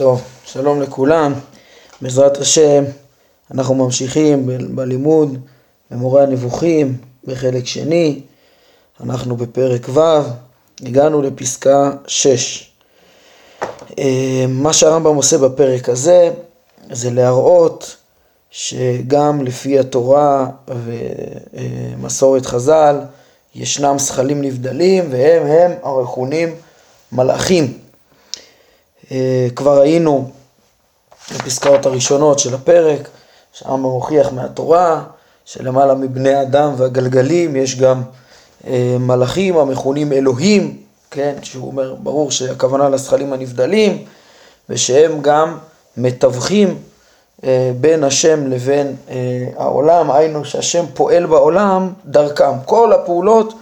טוב, שלום לכולם. בעזרת השם, אנחנו ממשיכים ב- בלימוד במורה הנבוכים בחלק שני. אנחנו בפרק ו', הגענו לפסקה 6. אה, מה שהרמב"ם עושה בפרק הזה זה להראות שגם לפי התורה ומסורת חז"ל ישנם זכלים נבדלים והם הם המכונים מלאכים. אה, כבר היינו בפסקאות הראשונות של הפרק, שהרמב"ם מוכיח מהתורה שלמעלה מבני אדם והגלגלים יש גם אה, מלאכים המכונים אלוהים, כן, שהוא אומר, ברור שהכוונה לזכלים הנבדלים, ושהם גם מתווכים אה, בין השם לבין העולם, היינו שהשם פועל בעולם דרכם. כל הפעולות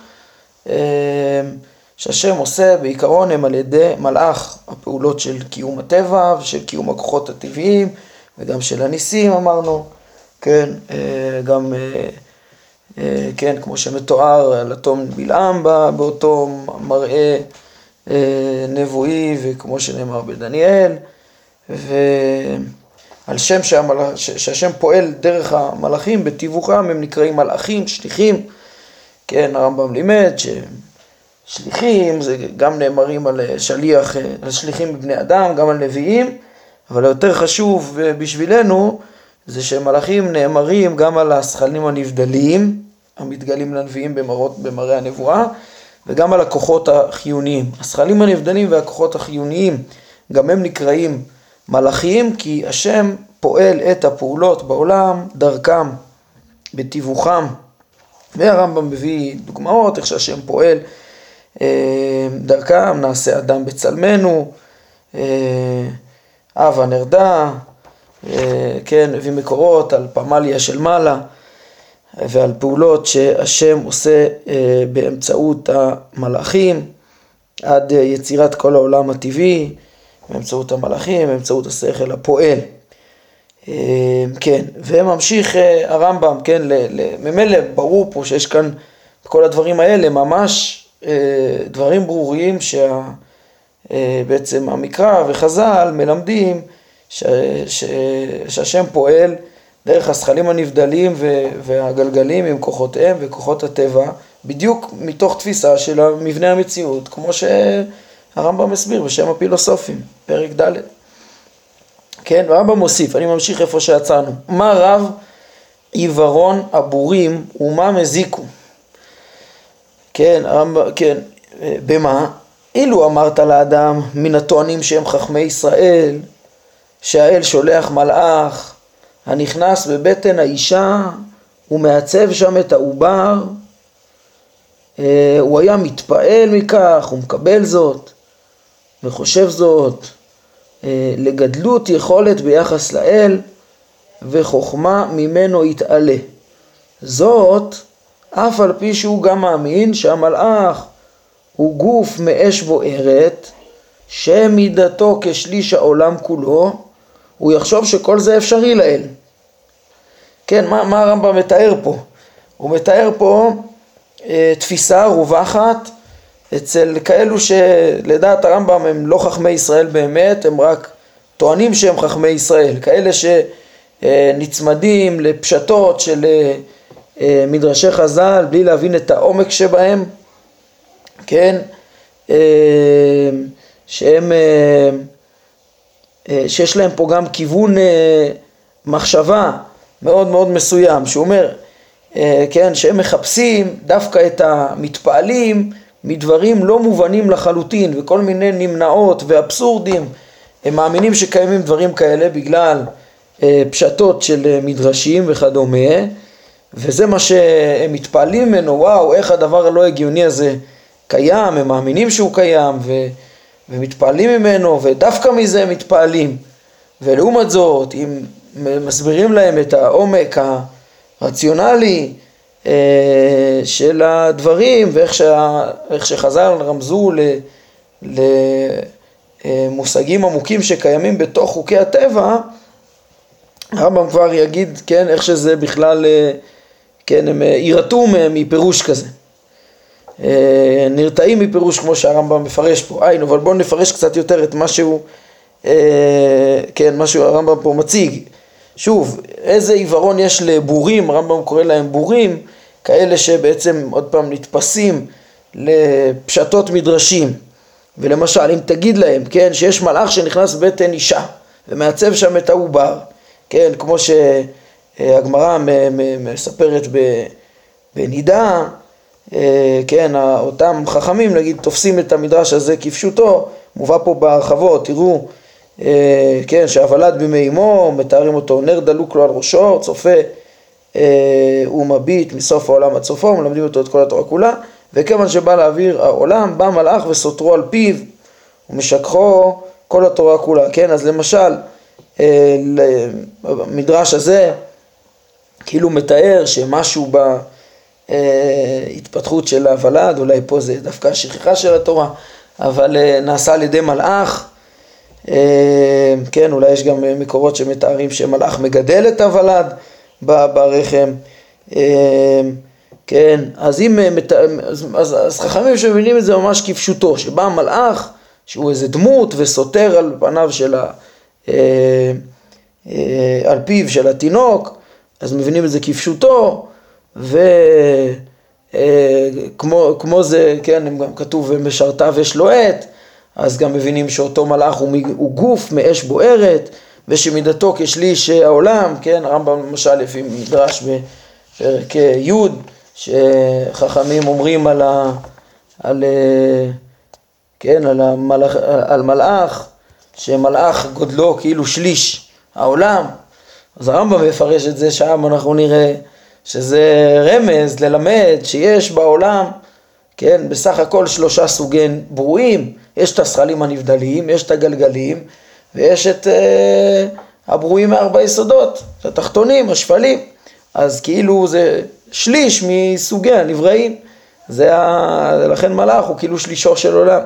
שהשם עושה בעיקרון הם על ידי מלאך, הפעולות של קיום הטבע ושל קיום הכוחות הטבעיים וגם של הניסים אמרנו, כן, אה, גם, אה, אה, כן, כמו שמתואר על אטום בלעם באותו מראה נבואי וכמו שנאמר בדניאל. ועל שם שהמלאך, שהשם פועל דרך המלאכים בתיווכם הם נקראים מלאכים, שליחים, כן, הרמב"ם לימד שהם שליחים, זה גם נאמרים על אה, שליח, אה, על שליחים בבני אדם, גם על נביאים, אבל היותר חשוב אה, בשבילנו זה שמלאכים נאמרים גם על הזכלים הנבדלים, המתגלים לנביאים במראות, במראה הנבואה, וגם על הכוחות החיוניים. הזכלים הנבדלים והכוחות החיוניים, גם הם נקראים מלאכים, כי השם פועל את הפעולות בעולם דרכם, בתיווכם. והרמב"ם מביא דוגמאות איך שהשם פועל דרכם נעשה אדם בצלמנו, אבה אה, נרדה, אה, כן, הביא מקורות על פמליה של מעלה ועל פעולות שהשם עושה באמצעות המלאכים עד יצירת כל העולם הטבעי, באמצעות המלאכים, באמצעות השכל הפועל. כן, וממשיך הרמב"ם, כן, ממילא ברור פה שיש כאן כל הדברים האלה ממש אה, דברים ברורים שבעצם אה, המקרא וחז"ל מלמדים ש, ש, שהשם פועל דרך הזכלים הנבדלים והגלגלים עם כוחותיהם וכוחות הטבע, בדיוק מתוך תפיסה של מבנה המציאות, כמו שהרמב"ם מסביר בשם הפילוסופים, פרק ד'. כן, והרמב"ם מוסיף, אני ממשיך איפה שעצרנו. מה רב עיוורון הבורים ומה מזיקו? כן, כן, במה? אילו אמרת לאדם מן הטוענים שהם חכמי ישראל, שהאל שולח מלאך הנכנס בבטן האישה ומעצב שם את העובר, אה, הוא היה מתפעל מכך, הוא מקבל זאת וחושב זאת אה, לגדלות יכולת ביחס לאל וחוכמה ממנו יתעלה. זאת אף על פי שהוא גם מאמין שהמלאך הוא גוף מאש בוערת, שמידתו כשליש העולם כולו, הוא יחשוב שכל זה אפשרי לאל. כן, מה, מה הרמב"ם מתאר פה? הוא מתאר פה אה, תפיסה רווחת אצל כאלו שלדעת הרמב"ם הם לא חכמי ישראל באמת, הם רק טוענים שהם חכמי ישראל, כאלה שנצמדים לפשטות של אה, מדרשי חז"ל בלי להבין את העומק שבהם, כן, אה, שהם, אה, שיש להם פה גם כיוון מחשבה מאוד מאוד מסוים, שהוא אומר, כן, שהם מחפשים דווקא את המתפעלים מדברים לא מובנים לחלוטין וכל מיני נמנעות ואבסורדים, הם מאמינים שקיימים דברים כאלה בגלל פשטות של מדרשים וכדומה, וזה מה שהם מתפעלים ממנו, וואו, איך הדבר הלא הגיוני הזה קיים, הם מאמינים שהוא קיים, ו, ומתפעלים ממנו, ודווקא מזה הם מתפעלים. ולעומת זאת, אם מסבירים להם את העומק הרציונלי אה, של הדברים, ואיך שה, שחז"ל רמזו למושגים עמוקים שקיימים בתוך חוקי הטבע, הרמב"ם כבר יגיד, כן, איך שזה בכלל אה, כן, הם אה, יירתעו מפירוש כזה. אה, נרתעים מפירוש כמו שהרמב"ם מפרש פה, היינו, אבל בואו נפרש קצת יותר את מה שהוא אה, כן, מה שהרמב"ם פה מציג, שוב, איזה עיוורון יש לבורים, הרמב"ם קורא להם בורים, כאלה שבעצם עוד פעם נתפסים לפשטות מדרשים. ולמשל, אם תגיד להם, כן, שיש מלאך שנכנס בבטן אישה ומעצב שם את העובר, כן, כמו שהגמרא מספרת בנידה, אה, כן, אותם חכמים, נגיד, תופסים את המדרש הזה כפשוטו, מובא פה בהרחבות, תראו, אה, כן, שהוולד בימי אמו, מתארים אותו, נר דלוק לו על ראשו, צופה אה, ומביט מסוף העולם עד סופו, מלמדים אותו את כל התורה כולה, וכיוון שבא לאוויר העולם, בא מלאך וסותרו על פיו ומשככו כל התורה כולה, כן? אז למשל, המדרש הזה כאילו מתאר שמשהו בהתפתחות של הוולד, אולי פה זה דווקא השכחה של התורה, אבל נעשה על ידי מלאך, כן, אולי יש גם מקורות שמתארים שמלאך מגדל את הוולד ברחם, כן, אז אם, אז, אז, אז חכמים שמבינים את זה ממש כפשוטו, שבא מלאך שהוא איזה דמות וסותר על פניו של ה... על פיו של התינוק, אז מבינים את זה כפשוטו, וכמו זה, כן, גם כתוב ומשרתיו אש לוהט, אז גם מבינים שאותו מלאך הוא, הוא גוף מאש בוערת, ושמידתו כשליש העולם, כן, הרמב"ם למשל לפי מדרש בפרק י', שחכמים אומרים על, ה, על, כן, על, המלאך, על מלאך, שמלאך גודלו כאילו שליש העולם, אז הרמב"ם מפרש את זה שם, אנחנו נראה שזה רמז ללמד שיש בעולם, כן, בסך הכל שלושה סוגי ברואים, יש את הזכלים הנבדלים, יש את הגלגלים, ויש את אה, הברואים מארבע יסודות, התחתונים, השפלים, אז כאילו זה שליש מסוגי הנבראים, זה ה... לכן מלאך הוא כאילו שלישו של עולם,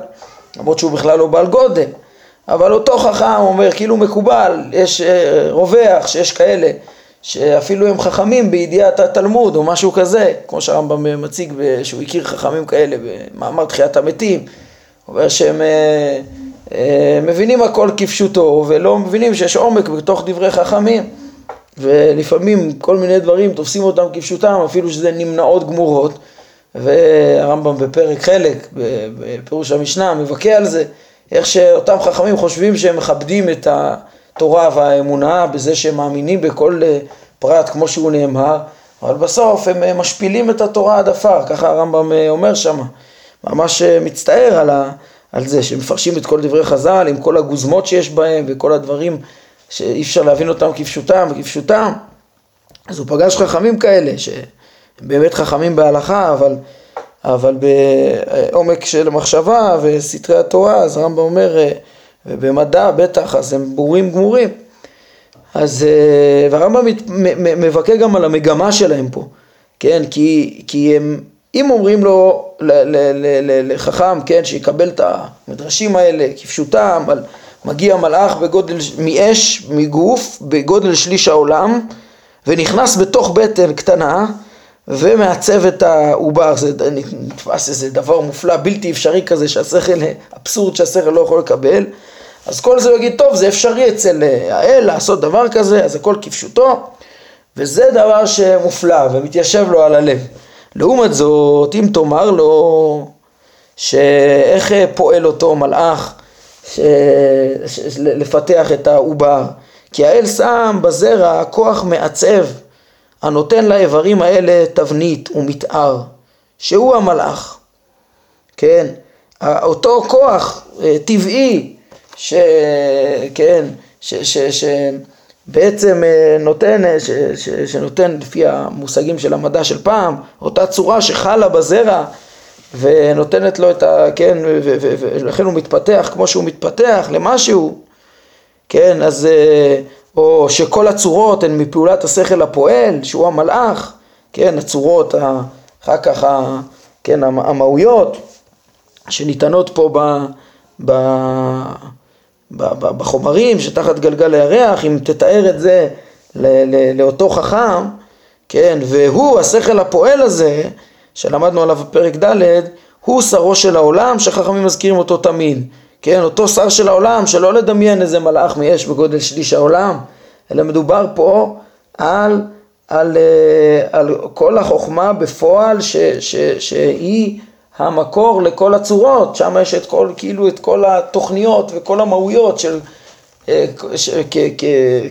למרות שהוא בכלל לא בעל גודל, אבל אותו חכם אומר, כאילו מקובל, יש אה, רווח שיש כאלה שאפילו הם חכמים בידיעת התלמוד או משהו כזה, כמו שהרמב"ם מציג שהוא הכיר חכמים כאלה במאמר תחיית המתים, אומר שהם אה, אה, מבינים הכל כפשוטו ולא מבינים שיש עומק בתוך דברי חכמים ולפעמים כל מיני דברים תופסים אותם כפשוטם אפילו שזה נמנעות גמורות והרמב"ם בפרק חלק בפירוש המשנה מבכה על זה איך שאותם חכמים חושבים שהם מכבדים את התורה והאמונה בזה שהם מאמינים בכל אה, פרט כמו שהוא נאמר, אבל בסוף הם אה, משפילים את התורה עד עפר, ככה הרמב"ם אה, אומר שם, ממש מצטער על, ה, על זה שמפרשים את כל דברי חז"ל עם כל הגוזמות שיש בהם וכל הדברים שאי אפשר להבין אותם כפשוטם וכפשוטם, אז הוא פגש חכמים כאלה שהם באמת חכמים בהלכה, אבל אבל בעומק של מחשבה וסתרי התורה, אז הרמב"ם אומר, אה, ובמדע בטח, אז הם ברורים גמורים. אז, אה, והרמב"ם מבכה גם על המגמה שלהם פה, כן, כי, כי הם, אם אומרים לו לחכם, כן, שיקבל את המדרשים האלה כפשוטם, על מגיע מלאך בגודל, מאש, מגוף, בגודל שליש העולם, ונכנס בתוך בטן קטנה, ומעצב את העובר, זה נתפס איזה דבר מופלא, בלתי אפשרי כזה, שהשכל, אבסורד שהשכל לא יכול לקבל, אז כל זה הוא יגיד, טוב, זה אפשרי אצל האל לעשות דבר כזה, אז הכל כפשוטו, וזה דבר שמופלא ומתיישב לו על הלב. לעומת זאת, אם תאמר לו שאיך פועל אותו מלאך ש... לפתח את העובר, כי האל שם בזרע כוח מעצב הנותן לאיברים האלה תבנית ומתאר, שהוא המלאך, כן, אותו כוח אה, טבעי, ש... כן, ש... ש... ש... בעצם אה, נותן, אה, ש, ש, שנותן לפי המושגים של המדע של פעם, אותה צורה שחלה בזרע ונותנת לו את ה... כן, ולכן הוא מתפתח כמו שהוא מתפתח למשהו, כן, אז או שכל הצורות הן מפעולת השכל הפועל, שהוא המלאך, כן, הצורות, אחר כך, כן, המהויות שניתנות פה ב, ב, ב, ב, בחומרים שתחת גלגל הירח, אם תתאר את זה ל, ל, לאותו חכם, כן, והוא, השכל הפועל הזה, שלמדנו עליו בפרק ד', הוא שרו של העולם, שחכמים מזכירים אותו תמיד. כן, אותו שר של העולם, שלא לדמיין איזה מלאך מאש בגודל שליש העולם, אלא מדובר פה על, על, אה, על כל החוכמה בפועל ש, ש, שהיא המקור לכל הצורות, שם יש את כל, כאילו את כל התוכניות וכל המהויות של, אה, ש, כ, כ,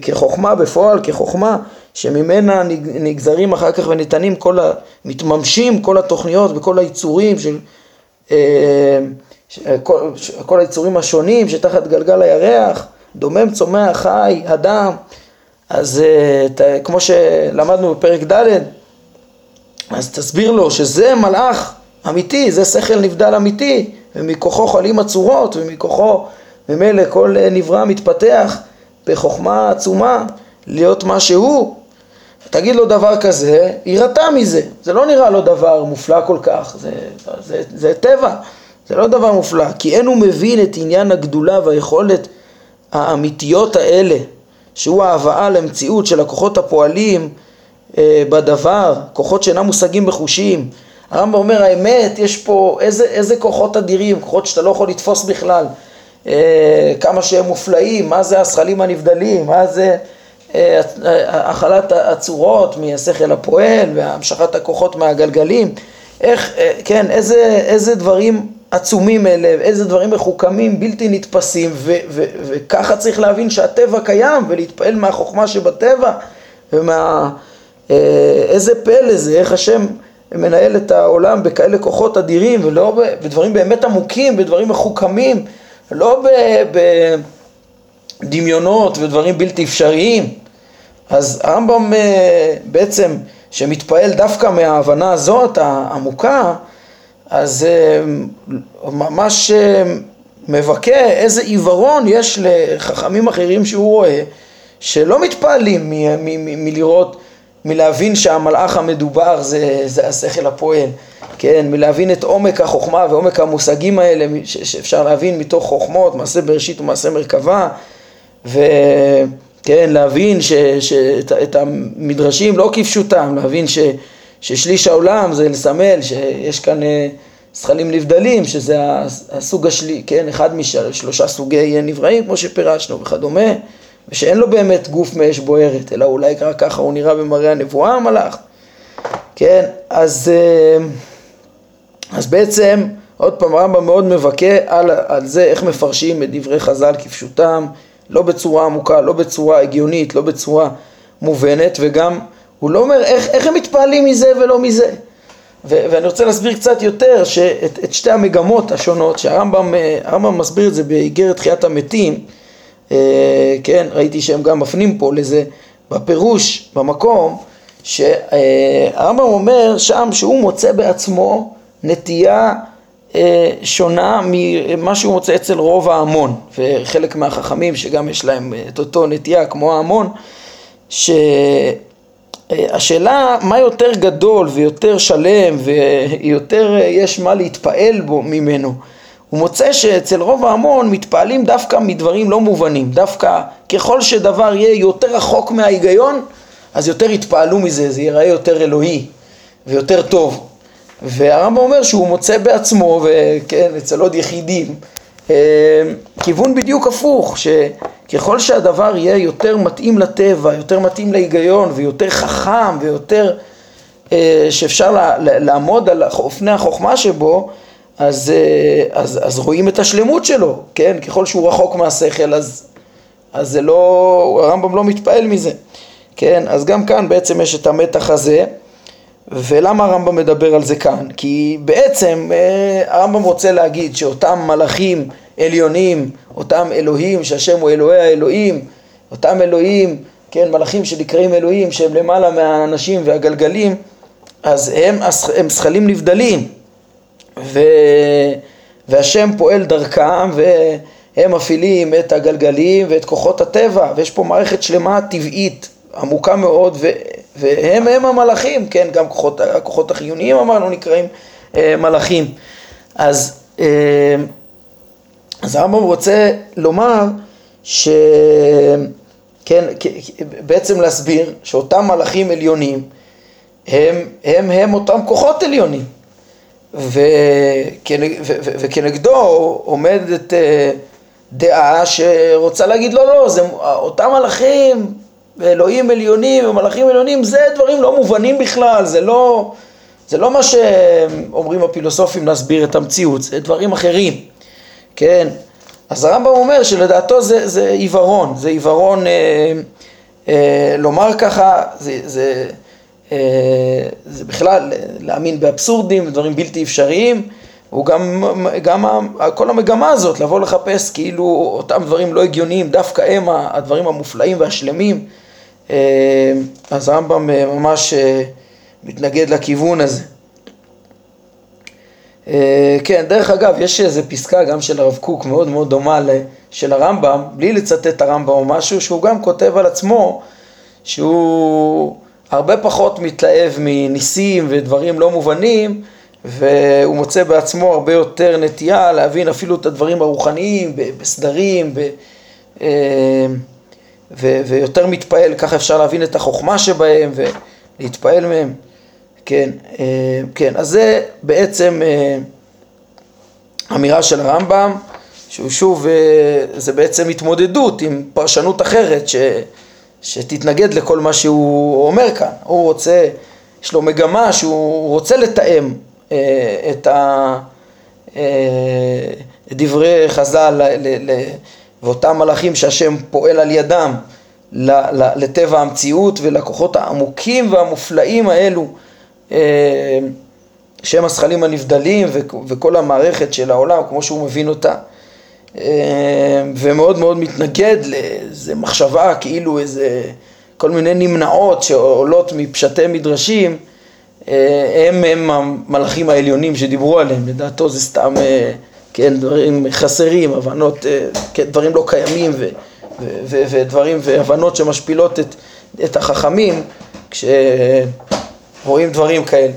כחוכמה בפועל, כחוכמה שממנה נגזרים אחר כך וניתנים כל ה... מתממשים כל התוכניות וכל היצורים של אה, כל, כל היצורים השונים שתחת גלגל הירח, דומם, צומח, חי, אדם, אז ת, כמו שלמדנו בפרק ד', אז תסביר לו שזה מלאך אמיתי, זה שכל נבדל אמיתי, ומכוחו חלים הצורות, ומכוחו ממילא כל נברא מתפתח בחוכמה עצומה להיות מה שהוא. תגיד לו דבר כזה, יירתע מזה, זה לא נראה לו דבר מופלא כל כך, זה, זה, זה טבע, זה לא דבר מופלא, כי אין הוא מבין את עניין הגדולה והיכולת האמיתיות האלה, שהוא ההבאה למציאות של הכוחות הפועלים אה, בדבר, כוחות שאינם מושגים בחושים. הרמב"ם אומר האמת, יש פה איזה, איזה כוחות אדירים, כוחות שאתה לא יכול לתפוס בכלל, אה, כמה שהם מופלאים, מה זה הזכלים הנבדלים, מה זה אה, הכלת הצורות מהשכל הפועל והמשכת הכוחות מהגלגלים, איך, אה, כן, איזה, איזה דברים עצומים אלה, איזה דברים מחוכמים, בלתי נתפסים, וככה צריך להבין שהטבע קיים ולהתפעל מהחוכמה שבטבע ומה... אה, איזה פלא זה, איך השם מנהל את העולם בכאלה כוחות אדירים ולא בדברים באמת עמוקים, בדברים מחוכמים, לא בדמיונות ודברים בלתי אפשריים. אז הרמב"ם אה, בעצם, שמתפעל דווקא מההבנה הזאת העמוקה, אז אה, ממש אה, מבכה איזה עיוורון יש לחכמים אחרים שהוא רואה, שלא מתפעלים מלראות, מלהבין שהמלאך המדובר זה, זה השכל הפועל, כן, מלהבין את עומק החוכמה ועומק המושגים האלה שאפשר להבין מתוך חוכמות, מעשה בראשית ומעשה מרכבה, ו... כן, להבין שאת המדרשים לא כפשוטם, להבין ש, ששליש העולם זה לסמל שיש כאן אה, זכלים נבדלים, שזה הסוג השלי, כן, אחד משלושה סוגי נבראים כמו שפירשנו וכדומה, ושאין לו באמת גוף מאש בוערת, אלא אולי רק ככה הוא נראה במראה הנבואה המלאך, כן, אז, אה, אז בעצם עוד פעם הרמב"ם מאוד מבכה על, על זה איך מפרשים את דברי חז"ל כפשוטם לא בצורה עמוקה, לא בצורה הגיונית, לא בצורה מובנת, וגם הוא לא אומר איך, איך הם מתפעלים מזה ולא מזה. ו- ואני רוצה להסביר קצת יותר שאת, את שתי המגמות השונות, שהרמב"ם הרמב"ם מסביר את זה באיגרת תחיית המתים, אה, כן, ראיתי שהם גם מפנים פה לזה בפירוש, במקום, שהרמב"ם אומר שם שהוא מוצא בעצמו נטייה אה, שונה ממה שהוא מוצא אצל רוב ההמון וחלק מהחכמים שגם יש להם את אותו נטייה כמו ההמון שהשאלה מה יותר גדול ויותר שלם ויותר יש מה להתפעל בו ממנו הוא מוצא שאצל רוב ההמון מתפעלים דווקא מדברים לא מובנים דווקא ככל שדבר יהיה יותר רחוק מההיגיון אז יותר יתפעלו מזה, זה ייראה יותר אלוהי ויותר טוב. והרמב"ם אומר שהוא מוצא בעצמו, וכן, אצל עוד יחידים, אה, כיוון בדיוק הפוך, שככל שהדבר יהיה יותר מתאים לטבע, יותר מתאים להיגיון, ויותר חכם, ויותר אה, שאפשר לעמוד על אופני החוכמה שבו, אז, אה, אז, אז רואים את השלמות שלו, כן? ככל שהוא רחוק מהשכל, אז, אז זה לא, הרמב"ם לא מתפעל מזה, כן? אז גם כאן בעצם יש את המתח הזה. ולמה הרמב"ם מדבר על זה כאן? כי בעצם אה, הרמב"ם רוצה להגיד שאותם מלאכים עליונים, אותם אלוהים, שהשם הוא אלוהי האלוהים, אותם אלוהים, כן, מלאכים שנקראים אלוהים, שהם למעלה מהאנשים והגלגלים, אז הם, הם זכלים נבדלים, ו, והשם פועל דרכם, והם מפעילים את הגלגלים ואת כוחות הטבע, ויש פה מערכת שלמה טבעית, עמוקה מאוד, ו, והם הם המלאכים, כן, גם כוחות, הכוחות החיוניים אמרנו נקראים אה, מלאכים. אז, אה, אז הרמב"ם רוצה לומר ש... כן, בעצם להסביר שאותם מלאכים עליונים הם, הם, הם אותם כוחות עליונים. וכנגדו עומדת אה, דעה שרוצה להגיד לא, לא, זה אותם מלאכים, אלוהים עליונים ומלאכים עליונים, זה דברים לא מובנים בכלל, זה לא, זה לא מה שאומרים הפילוסופים להסביר את המציאות, זה דברים אחרים, כן? אז הרמב"ם אומר שלדעתו זה, זה עיוורון, זה עיוורון, אה, אה, לומר ככה, זה, זה, אה, זה בכלל להאמין באבסורדים, דברים בלתי אפשריים, הוא גם, גם כל המגמה הזאת, לבוא לחפש כאילו אותם דברים לא הגיוניים, דווקא הם הדברים המופלאים והשלמים, אז הרמב"ם אה, ממש אה, מתנגד לכיוון הזה. כן, דרך אגב, יש איזו פסקה גם של הרב קוק מאוד מאוד דומה של הרמב"ם, בלי לצטט את הרמב"ם או משהו, שהוא גם כותב על עצמו שהוא הרבה פחות מתלהב מניסים ודברים לא מובנים, והוא מוצא בעצמו הרבה יותר נטייה להבין אפילו את הדברים הרוחניים בסדרים, ב, ו- ויותר מתפעל, ככה אפשר להבין את החוכמה שבהם ולהתפעל מהם. כן, אה, כן, אז זה בעצם אה, אמירה של הרמב"ם, שהוא שוב, אה, זה בעצם התמודדות עם פרשנות אחרת ש, שתתנגד לכל מה שהוא אומר כאן. הוא רוצה, יש לו מגמה שהוא רוצה לתאם את ה... דברי חז"ל ואותם מלאכים שהשם פועל על ידם לטבע המציאות ולכוחות העמוקים והמופלאים האלו אה, שהם הזכלים הנבדלים וכל המערכת של העולם כמו שהוא מבין אותה. אה, ומאוד מאוד מתנגד לאיזה מחשבה כאילו איזה כל מיני נמנעות שעולות מפשטי מדרשים אה, הם הם המלאכים העליונים שדיברו עליהם, לדעתו זה סתם כן, דברים חסרים, הבנות, אה, כן, דברים לא קיימים ו, ו, ו, ודברים והבנות שמשפילות את, את החכמים כשרואים דברים כאלה.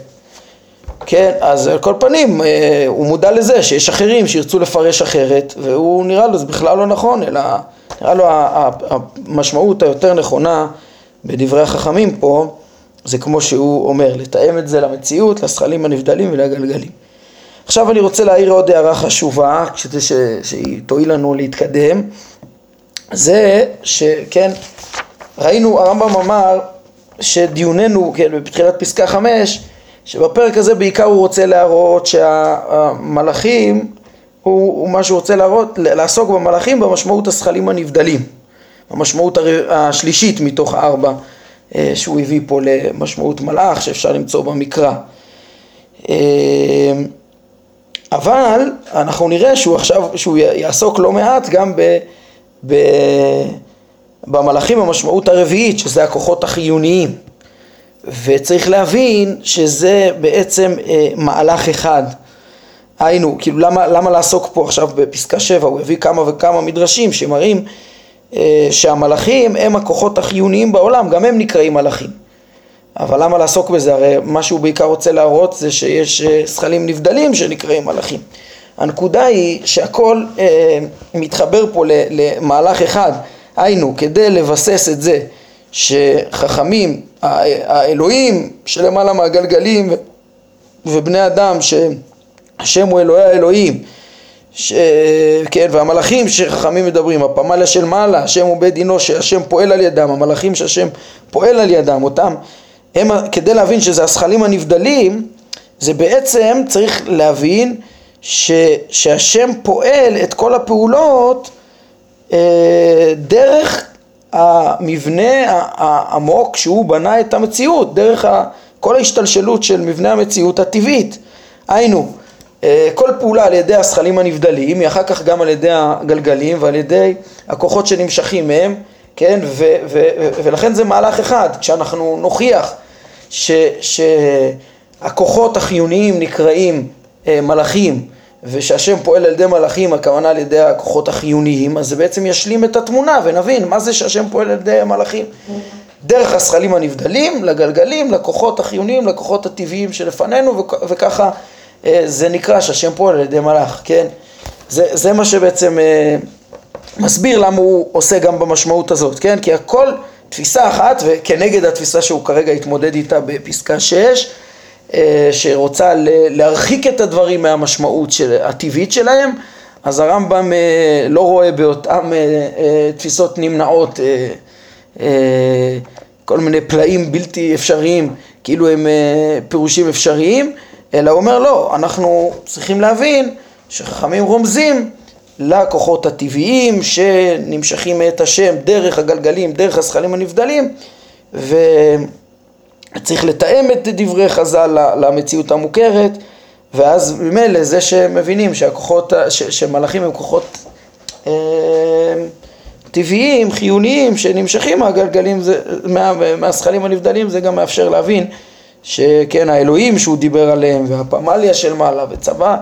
כן, אז על כל פנים אה, הוא מודע לזה שיש אחרים שירצו לפרש אחרת והוא נראה לו זה בכלל לא נכון אלא נראה לו המשמעות היותר נכונה בדברי החכמים פה זה כמו שהוא אומר, לתאם את זה למציאות, לזכלים הנבדלים ולגלגלים. עכשיו אני רוצה להעיר עוד הערה חשובה, כדי ש... שהיא תועיל לנו להתקדם, זה שכן, ראינו, הרמב"ם אמר שדיוננו, כן, בתחילת פסקה חמש, שבפרק הזה בעיקר הוא רוצה להראות שהמלאכים, הוא, הוא מה שהוא רוצה להראות, לעסוק במלאכים במשמעות הזכלים הנבדלים, המשמעות השלישית מתוך הארבע אה, שהוא הביא פה למשמעות מלאך שאפשר למצוא במקרא. אבל אנחנו נראה שהוא עכשיו, שהוא יעסוק לא מעט גם ב, ב, במלאכים המשמעות הרביעית, שזה הכוחות החיוניים. וצריך להבין שזה בעצם אה, מהלך אחד. היינו, כאילו למה, למה לעסוק פה עכשיו בפסקה 7, הוא הביא כמה וכמה מדרשים שמראים אה, שהמלאכים הם הכוחות החיוניים בעולם, גם הם נקראים מלאכים. אבל למה לעסוק בזה? הרי מה שהוא בעיקר רוצה להראות זה שיש אה, זכלים נבדלים שנקראים מלאכים. הנקודה היא שהכל אה, מתחבר פה למהלך אחד, היינו כדי לבסס את זה שחכמים, האלוהים שלמעלה מהגלגלים ובני אדם שהשם הוא אלוהי האלוהים ש... כן, והמלאכים שחכמים מדברים, הפמליה של מעלה, השם הוא בית דינו שהשם פועל על ידם, המלאכים שהשם פועל על ידם, אותם הם, כדי להבין שזה הזכלים הנבדלים, זה בעצם צריך להבין ש, שהשם פועל את כל הפעולות אה, דרך המבנה העמוק שהוא בנה את המציאות, דרך ה, כל ההשתלשלות של מבנה המציאות הטבעית. היינו, אה, כל פעולה על ידי הזכלים הנבדלים היא אחר כך גם על ידי הגלגלים ועל ידי הכוחות שנמשכים מהם, כן, ו, ו, ו, ולכן זה מהלך אחד, כשאנחנו נוכיח ש, שהכוחות החיוניים נקראים אה, מלאכים ושהשם פועל על ידי מלאכים, הכוונה על ידי הכוחות החיוניים, אז זה בעצם ישלים את התמונה ונבין מה זה שהשם פועל על ידי מלאכים. דרך הזכלים הנבדלים, לגלגלים, לכוחות החיוניים, לכוחות הטבעיים שלפנינו, וככה אה, זה נקרא שהשם פועל על ידי מלאך, כן? זה, זה מה שבעצם אה, מסביר למה הוא עושה גם במשמעות הזאת, כן? כי הכל תפיסה אחת וכנגד התפיסה שהוא כרגע התמודד איתה בפסקה 6 אה, שרוצה להרחיק את הדברים מהמשמעות של, הטבעית שלהם, אז הרמב"ם אה, לא רואה באותן אה, תפיסות נמנעות כל מיני פלאים בלתי אפשריים, כאילו הם פירושים אפשריים, אלא הוא אומר לא, אנחנו צריכים להבין שחכמים רומזים לכוחות הטבעיים שנמשכים מאת השם דרך הגלגלים, דרך הזכלים הנבדלים, ו... צריך לתאם את דברי חז"ל למציאות המוכרת, ואז ממילא זה שמבינים שהכוחות, ש, שמלאכים הם כוחות אה, טבעיים, חיוניים, שנמשכים מהגלגלים, זה, מה, מהזכלים הנבדלים, זה גם מאפשר להבין שכן האלוהים שהוא דיבר עליהם, והפמליה של מעלה, וצבא,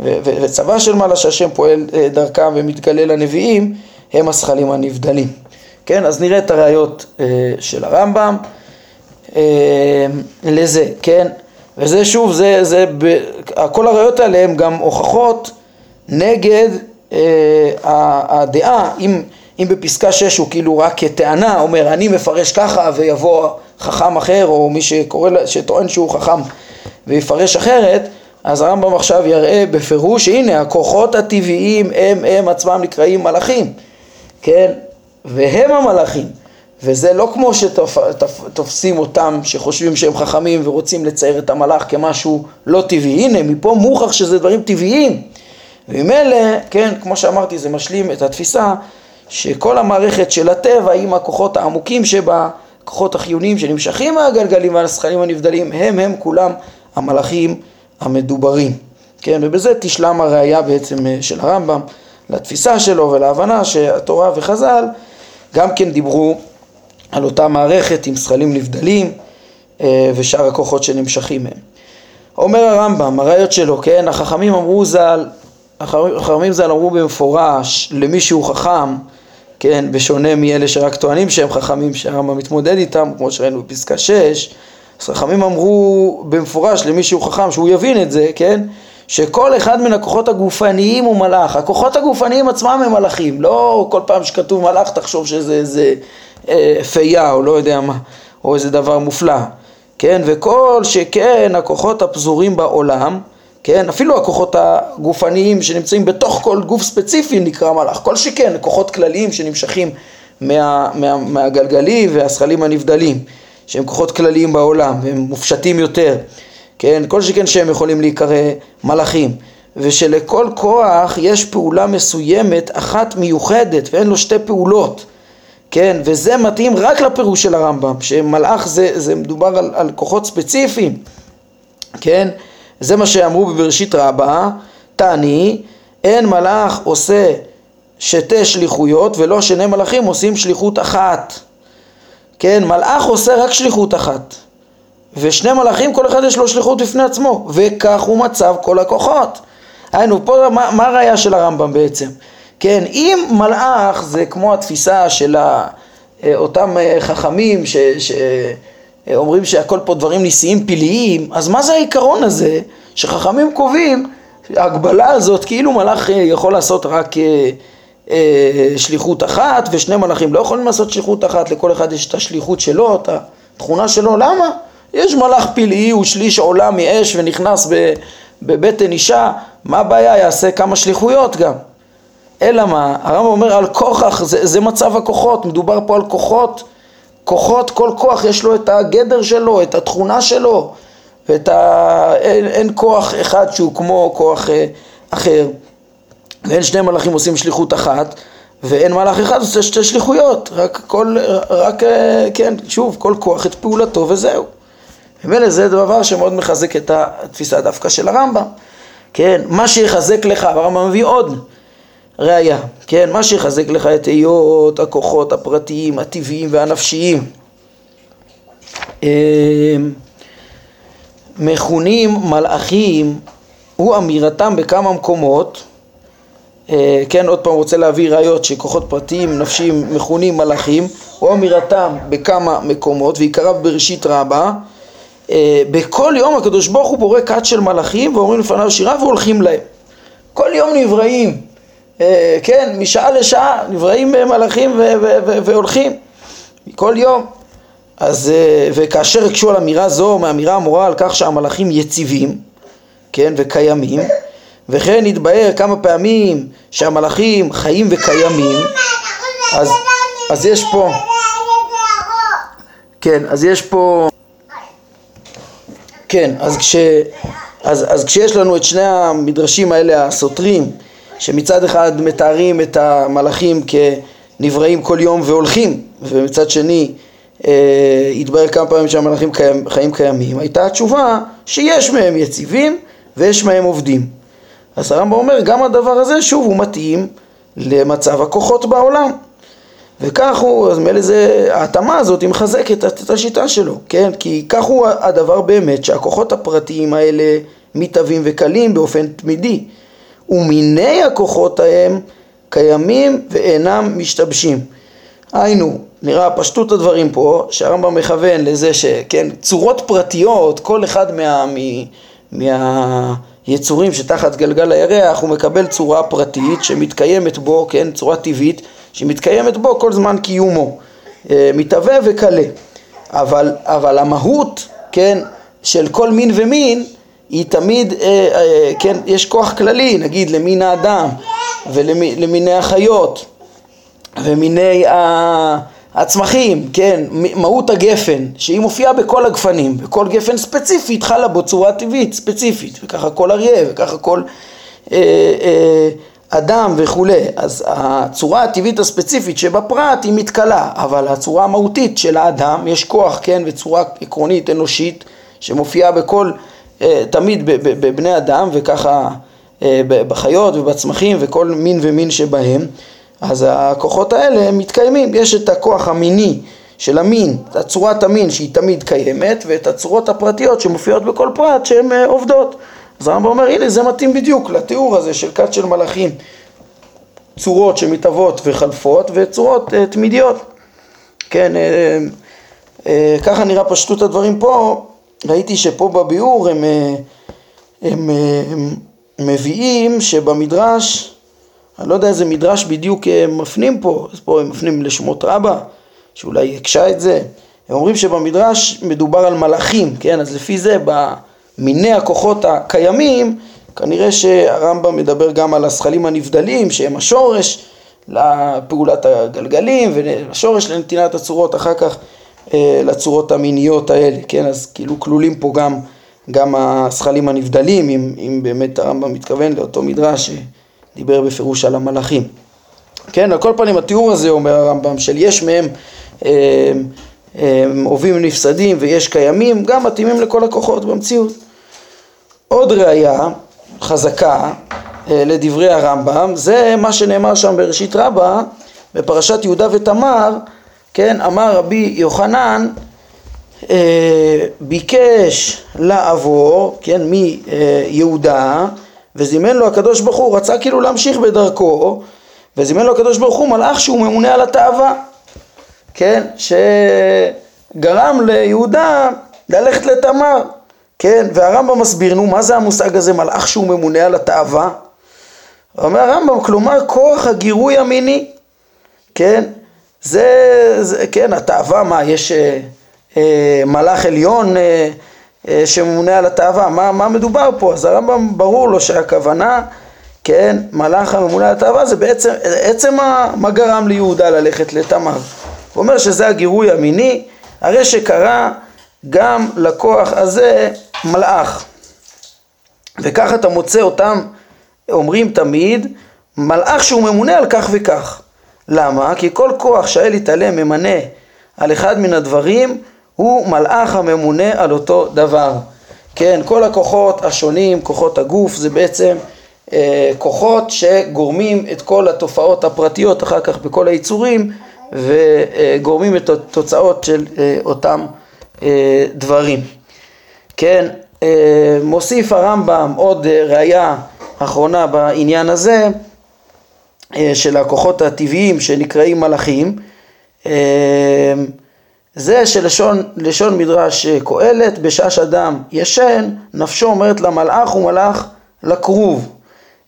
וצבא של מעלה שהשם פועל אה, דרכם ומתגלה לנביאים, הם הזכלים הנבדלים. כן, אז נראה את הראיות אה, של הרמב"ם. אה, לזה, כן? וזה שוב, זה, זה, ב, כל הראיות האלה הן גם הוכחות נגד אה, הדעה, אם, אם בפסקה 6 הוא כאילו רק כטענה אומר אני מפרש ככה ויבוא חכם אחר או מי שקורא, שטוען שהוא חכם ויפרש אחרת אז הרמב"ם עכשיו יראה בפירוש הנה הכוחות הטבעיים הם הם עצמם נקראים מלאכים כן והם המלאכים וזה לא כמו שתופסים אותם שחושבים שהם חכמים ורוצים לצייר את המלאך כמשהו לא טבעי. הנה, מפה מוכח שזה דברים טבעיים. וממילא, כן, כמו שאמרתי, זה משלים את התפיסה שכל המערכת של הטבע עם הכוחות העמוקים שבה, הכוחות החיוניים שנמשכים מהגלגלים והשכלים הנבדלים, הם הם כולם המלאכים המדוברים. כן, ובזה תשלם הראייה בעצם אה, של הרמב"ם לתפיסה שלו ולהבנה שהתורה וחז"ל גם כן דיברו על אותה מערכת עם שכלים נבדלים אה, ושאר הכוחות שנמשכים מהם. אומר הרמב"ם, הראיות שלו, כן, החכמים אמרו ז"ל, החכמים ז"ל אמרו במפורש למי שהוא חכם, כן, בשונה מאלה שרק טוענים שהם חכמים שהרמב"ם מתמודד איתם, כמו שראינו בפסקה 6, אז חכמים אמרו במפורש למי שהוא חכם, שהוא יבין את זה, כן, שכל אחד מן הכוחות הגופניים הוא מלאך, הכוחות הגופניים עצמם הם מלאכים, לא כל פעם שכתוב מלאך תחשוב שזה איזה אה, פייה או לא יודע מה, או איזה דבר מופלא, כן, וכל שכן הכוחות הפזורים בעולם, כן, אפילו הכוחות הגופניים שנמצאים בתוך כל גוף ספציפי נקרא מלאך, כל שכן כוחות כלליים שנמשכים מה, מה, מהגלגלים והזכלים הנבדלים, שהם כוחות כלליים בעולם והם מופשטים יותר, כן, כל שכן שהם יכולים להיקרא מלאכים, ושלכל כוח יש פעולה מסוימת אחת מיוחדת ואין לו שתי פעולות כן, וזה מתאים רק לפירוש של הרמב"ם, שמלאך זה, זה מדובר על, על כוחות ספציפיים, כן, זה מה שאמרו בבראשית רבה, תעני, אין מלאך עושה שתי שליחויות ולא שני מלאכים עושים שליחות אחת, כן, מלאך עושה רק שליחות אחת, ושני מלאכים כל אחד יש לו שליחות בפני עצמו, וכך הוא מצב כל הכוחות. היינו, פה מה, מה הראייה של הרמב"ם בעצם? כן, אם מלאך זה כמו התפיסה של אה, אותם אה, חכמים שאומרים אה, שהכל פה דברים ניסיים פלאיים, אז מה זה העיקרון הזה שחכמים קובעים ההגבלה הזאת כאילו מלאך יכול לעשות רק שליחות אחת ושני מלאכים לא יכולים לעשות שליחות אחת, לכל אחד יש את השליחות שלו, את התכונה שלו, למה? יש מלאך פלאי, הוא שליש עולם מאש ונכנס בבטן אישה, מה הבעיה? יעשה כמה שליחויות גם. אלא מה? הרמב"ם אומר על כוכך, זה, זה מצב הכוחות, מדובר פה על כוחות, כוחות, כל כוח יש לו את הגדר שלו, את התכונה שלו, ואת ה... אין, אין כוח אחד שהוא כמו כוח אה, אחר, ואין שני מלאכים עושים שליחות אחת, ואין מלאך אחד עושה שתי שליחויות, רק כל, רק, אה, כן, שוב, כל כוח את פעולתו וזהו. ומילא זה דבר שמאוד מחזק את התפיסה דווקא של הרמב"ם, כן, מה שיחזק לך, הרמב"ם מביא עוד ראיה, כן, מה שיחזק לך את היות הכוחות הפרטיים, הטבעיים והנפשיים. אמ, מכונים מלאכים הוא אמירתם בכמה מקומות, כן, עוד פעם רוצה להביא ראיות שכוחות פרטיים נפשיים מכונים מלאכים, הוא אמירתם בכמה מקומות ועיקריו בראשית רבה אה, בכל יום הקדוש ברוך הוא בורא כת של מלאכים ואומרים לפניו שירה והולכים להם כל יום נבראים אה, כן, משעה לשעה נבראים מלאכים והולכים כל יום. אז, אה, וכאשר הקשו על אמירה זו מאמירה המורה על כך שהמלאכים יציבים, כן, וקיימים, וכן התבהר כמה פעמים שהמלאכים חיים וקיימים, אז, אז יש פה, כן, אז יש פה, כן, אז, כש, אז, אז כשיש לנו את שני המדרשים האלה הסותרים, שמצד אחד מתארים את המלאכים כנבראים כל יום והולכים, ומצד שני אה, התברר כמה פעמים שהמלאכים קיים, חיים קיימים, הייתה התשובה שיש מהם יציבים ויש מהם עובדים. אז הרמב"ם אומר גם הדבר הזה שוב הוא מתאים למצב הכוחות בעולם וכך הוא, אז מילא זה, ההתאמה הזאת היא מחזקת את השיטה שלו, כן? כי כך הוא הדבר באמת שהכוחות הפרטיים האלה מתהווים וקלים באופן תמידי ומיני הכוחות ההם קיימים ואינם משתבשים. היינו, נראה פשטות הדברים פה, שהרמב"ם מכוון לזה שכן, צורות פרטיות, כל אחד מה, מה, מהיצורים שתחת גלגל הירח הוא מקבל צורה פרטית שמתקיימת בו, כן, צורה טבעית, שמתקיימת בו כל זמן קיומו, אה, מתהווה וקלה. אבל, אבל המהות, כן, של כל מין ומין היא תמיד, אה, אה, כן, יש כוח כללי, נגיד למין האדם ולמיני החיות ומיני הצמחים, כן, מהות הגפן, שהיא מופיעה בכל הגפנים, וכל גפן ספציפית חלה בו צורה טבעית ספציפית, וככה כל אריה, וככה כל אה, אה, אדם וכולי, אז הצורה הטבעית הספציפית שבפרט היא מתכלה, אבל הצורה המהותית של האדם יש כוח, כן, וצורה עקרונית אנושית שמופיעה בכל, אה, תמיד בבני אדם, וככה אה, בחיות ובצמחים וכל מין ומין שבהם אז הכוחות האלה מתקיימים, יש את הכוח המיני של המין, את צורת המין שהיא תמיד קיימת ואת הצורות הפרטיות שמופיעות בכל פרט שהן אה, עובדות. אז הרמב"ם אומר הנה זה מתאים בדיוק לתיאור הזה של כת של מלאכים, צורות שמתהוות וחלפות וצורות uh, תמידיות. כן, uh, uh, ככה נראה פשטות הדברים פה, ראיתי שפה בביאור הם, uh, הם, uh, הם מביאים שבמדרש אני לא יודע איזה מדרש בדיוק הם מפנים פה, אז פה הם מפנים לשמות רבה, שאולי הקשה את זה. הם אומרים שבמדרש מדובר על מלאכים, כן? אז לפי זה במיני הכוחות הקיימים, כנראה שהרמב"ם מדבר גם על הזכלים הנבדלים, שהם השורש לפעולת הגלגלים, והשורש לנתינת הצורות אחר כך אה, לצורות המיניות האלה, כן? אז כאילו כלולים פה גם, גם הזכלים הנבדלים, אם, אם באמת הרמב"ם מתכוון לאותו מדרש. דיבר בפירוש על המלאכים. כן, על כל פנים התיאור הזה אומר הרמב"ם של יש מהם אוהבים נפסדים ויש קיימים, גם מתאימים לכל הכוחות במציאות. עוד ראיה חזקה אה, לדברי הרמב"ם, זה מה שנאמר שם בראשית רבה, בפרשת יהודה ותמר, כן, אמר רבי יוחנן, אה, ביקש לעבור, כן, מיהודה, וזימן לו הקדוש ברוך הוא, רצה כאילו להמשיך בדרכו, וזימן לו הקדוש ברוך הוא מלאך שהוא ממונה על התאווה, כן, שגרם ליהודה ללכת לתמר, כן, והרמב"ם מסביר, נו, מה זה המושג הזה, מלאך שהוא ממונה על התאווה? אומר הרמב"ם, כלומר כוח הגירוי המיני, כן, זה, זה כן, התאווה, מה, יש אה, אה, מלאך עליון אה, שממונה על התאווה, מה, מה מדובר פה? אז הרמב"ם ברור לו שהכוונה, כן, מלאך הממונה על התאווה זה בעצם, עצם מה גרם ליהודה ללכת לתמר. הוא אומר שזה הגירוי המיני, הרי שקרה גם לכוח הזה מלאך. וכך אתה מוצא אותם אומרים תמיד, מלאך שהוא ממונה על כך וכך. למה? כי כל כוח שהאל יתעלם ממנה על אחד מן הדברים, הוא מלאך הממונה על אותו דבר. כן, כל הכוחות השונים, כוחות הגוף, זה בעצם אה, כוחות שגורמים את כל התופעות הפרטיות אחר כך בכל היצורים וגורמים את התוצאות של אה, אותם אה, דברים. כן, אה, מוסיף הרמב"ם עוד אה, ראייה אחרונה בעניין הזה אה, של הכוחות הטבעיים שנקראים מלאכים. אה, זה שלשון מדרש אה, קהלת, בשעה שאדם ישן, נפשו אומרת למלאך ומלאך לכרוב.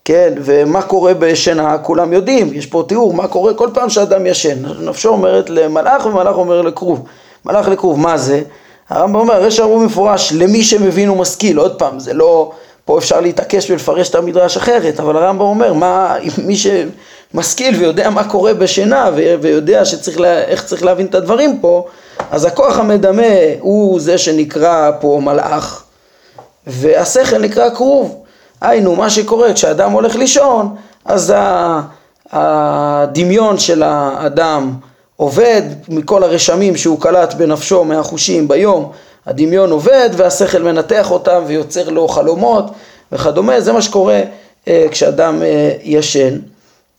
כן, ומה קורה בשינה, כולם יודעים, יש פה תיאור מה קורה כל פעם שאדם ישן. נפשו אומרת למלאך ומלאך אומר לכרוב. מלאך לכרוב, מה זה? הרמב"ם אומר, הרי שאמרו מפורש, למי שמבין ומשכיל, עוד פעם, זה לא, פה אפשר להתעקש ולפרש את המדרש אחרת, אבל הרמב"ם אומר, מה, מי שמשכיל ויודע מה קורה בשינה ויודע שצריך, לה, איך צריך להבין את הדברים פה, אז הכוח המדמה הוא זה שנקרא פה מלאך, והשכל נקרא כרוב. היינו, מה שקורה כשאדם הולך לישון, אז הדמיון של האדם עובד מכל הרשמים שהוא קלט בנפשו מהחושים ביום, הדמיון עובד והשכל מנתח אותם ויוצר לו חלומות וכדומה, זה מה שקורה אה, כשאדם אה, ישן.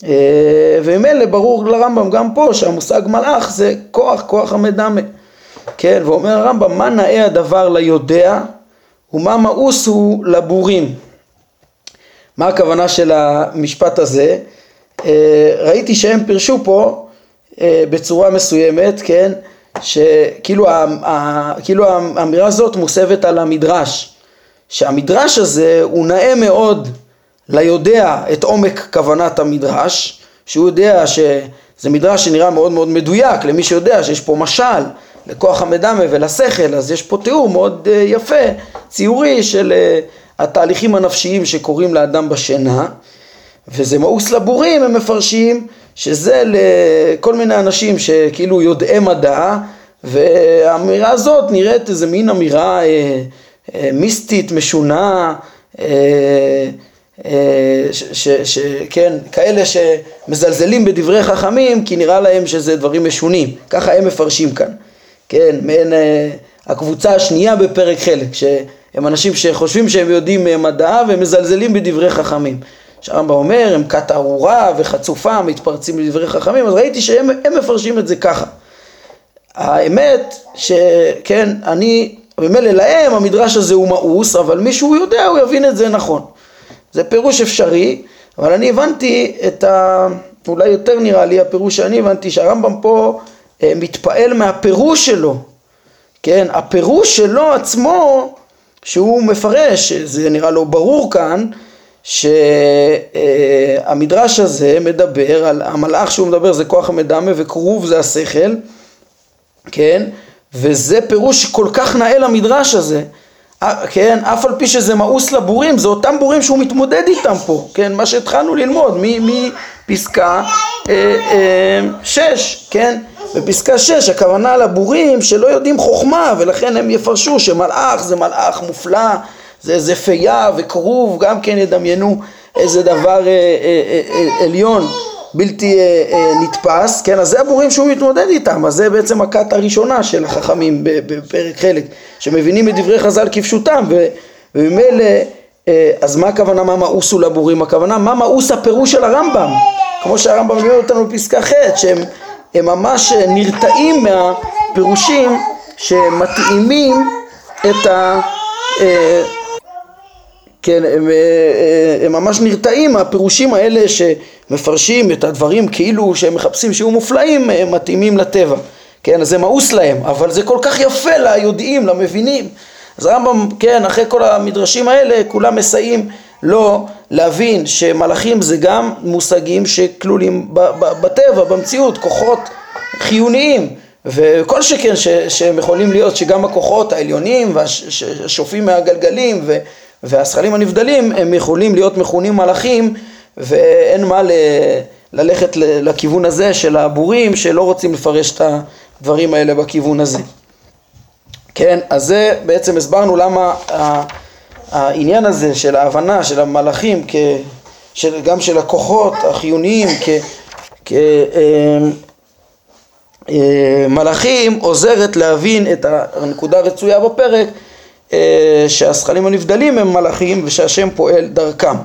אה, וממילא ברור לרמב"ם גם פה שהמושג מלאך זה כוח, כוח המדמה. כן, ואומר הרמב"ם, מה נאה הדבר ליודע ומה מאוס הוא לבורים. מה הכוונה של המשפט הזה? אה, ראיתי שהם פירשו פה אה, בצורה מסוימת, כן, שכאילו כאילו האמירה הזאת מוסבת על המדרש, שהמדרש הזה הוא נאה מאוד ליודע את עומק כוונת המדרש, שהוא יודע שזה מדרש שנראה מאוד מאוד מדויק למי שיודע שיש פה משל לכוח המדמה ולשכל, אז יש פה תיאור מאוד אה, יפה, ציורי של התהליכים הנפשיים שקורים לאדם בשינה, וזה מאוס לבורים, הם מפרשים שזה לכל מיני אנשים שכאילו יודעי מדע, והאמירה הזאת נראית איזה מין אמירה אה, אה, מיסטית, משונה, אה, אה, שכן, כאלה שמזלזלים בדברי חכמים כי נראה להם שזה דברים משונים, ככה הם מפרשים כאן, כן, מעין אה, הקבוצה השנייה בפרק חלק, שהם אנשים שחושבים שהם יודעים מדע ומזלזלים בדברי חכמים. שהרמב"ם אומר, הם כת ארורה וחצופה, מתפרצים לדברי חכמים, אז ראיתי שהם מפרשים את זה ככה. האמת שכן, אני, ממילא להם המדרש הזה הוא מאוס, אבל מי שהוא יודע הוא יבין את זה נכון. זה פירוש אפשרי, אבל אני הבנתי את ה... אולי יותר נראה לי הפירוש שאני הבנתי, שהרמב"ם פה אה, מתפעל מהפירוש שלו, כן, הפירוש שלו עצמו, שהוא מפרש, זה נראה לו ברור כאן, שהמדרש הזה מדבר על המלאך שהוא מדבר זה כוח המדמה וכרוב זה השכל, כן? וזה פירוש כל כך נאה למדרש הזה, כן? אף על פי שזה מאוס לבורים, זה אותם בורים שהוא מתמודד איתם פה, כן? מה שהתחלנו ללמוד מפסקה אה, אה, שש, כן? בפסקה שש הכוונה לבורים שלא יודעים חוכמה ולכן הם יפרשו שמלאך זה מלאך מופלא זה איזה פייה וכרוב, גם כן ידמיינו איזה דבר אה, אה, אה, עליון בלתי נתפס, כן, אז זה הבורים שהוא מתמודד איתם, אז זה בעצם הכת הראשונה של החכמים בפרק חלק, שמבינים את דברי חז"ל כפשוטם, וממילא, אז מה הכוונה מה מאוסו לבורים? הכוונה מה מאוס הפירוש של הרמב"ם, כמו שהרמב"ם מביא אותנו בפסקה ח', שהם ממש נרתעים מהפירושים שמתאימים את ה... כן, הם, אה, הם ממש נרתעים מהפירושים האלה שמפרשים את הדברים כאילו שהם מחפשים שיהיו מופלאים, הם מתאימים לטבע. כן, אז זה מאוס להם, אבל זה כל כך יפה ליודעים, למבינים. אז הרמב"ם, כן, אחרי כל המדרשים האלה, כולם מסייעים לו להבין שמלאכים זה גם מושגים שכלולים בטבע, במציאות, כוחות חיוניים. וכל שכן ש, שהם יכולים להיות שגם הכוחות העליונים והשופים מהגלגלים ו, והשכלים הנבדלים הם יכולים להיות מכונים מלאכים ואין מה ל... ללכת לכיוון הזה של הבורים שלא רוצים לפרש את הדברים האלה בכיוון הזה. כן, אז זה בעצם הסברנו למה העניין הזה של ההבנה של המלאכים כ... של, גם של הכוחות החיוניים כמלאכים אה, אה, עוזרת להבין את הנקודה הרצויה בפרק שהזכלים הנבדלים הם מלאכים ושהשם פועל דרכם.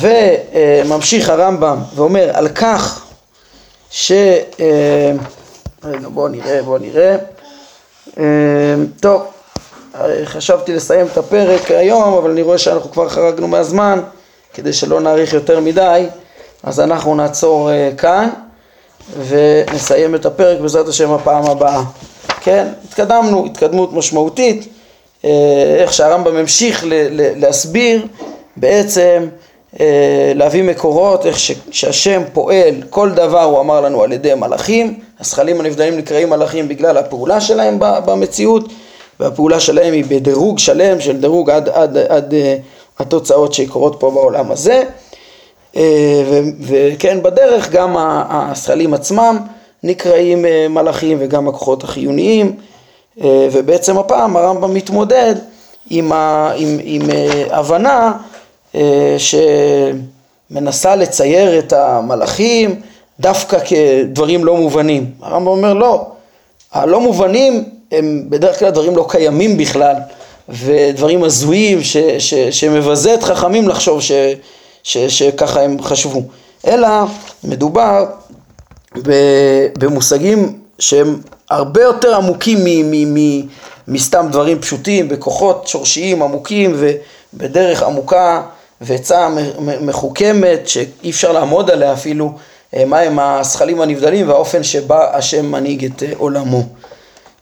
וממשיך הרמב"ם ואומר על כך ש... אה, רגע בואו נראה, בואו נראה. אה, טוב, חשבתי לסיים את הפרק היום, אבל אני רואה שאנחנו כבר חרגנו מהזמן, כדי שלא נאריך יותר מדי, אז אנחנו נעצור כאן ונסיים את הפרק בעזרת השם הפעם הבאה. כן, התקדמנו, התקדמות משמעותית. אה, איך שהרמב"ם המשיך להסביר בעצם אה, להביא מקורות, איך שהשם פועל, כל דבר הוא אמר לנו על ידי מלאכים, הזכלים הנבדלים נקראים מלאכים בגלל הפעולה שלהם במציאות, והפעולה שלהם היא בדירוג שלם של דירוג עד, עד, עד, עד אה, התוצאות שקורות פה בעולם הזה. וכן בדרך גם הזכלים עצמם נקראים מלאכים וגם הכוחות החיוניים ובעצם הפעם הרמב"ם מתמודד עם, ה, עם, עם הבנה אה, שמנסה לצייר את המלאכים דווקא כדברים לא מובנים. הרמב"ם אומר לא, הלא מובנים הם בדרך כלל דברים לא קיימים בכלל ודברים הזויים ש, ש, שמבזה את חכמים לחשוב ש, ש, שככה הם חשבו, אלא מדובר במושגים שהם הרבה יותר עמוקים מסתם דברים פשוטים, בכוחות שורשיים עמוקים ובדרך עמוקה ועצה מחוכמת שאי אפשר לעמוד עליה אפילו, אה, מהם השכלים הנבדלים והאופן שבה השם מנהיג את אה, עולמו.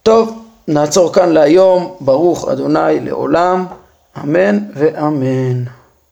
טוב, נעצור כאן להיום, ברוך אדוני לעולם, אמן ואמן.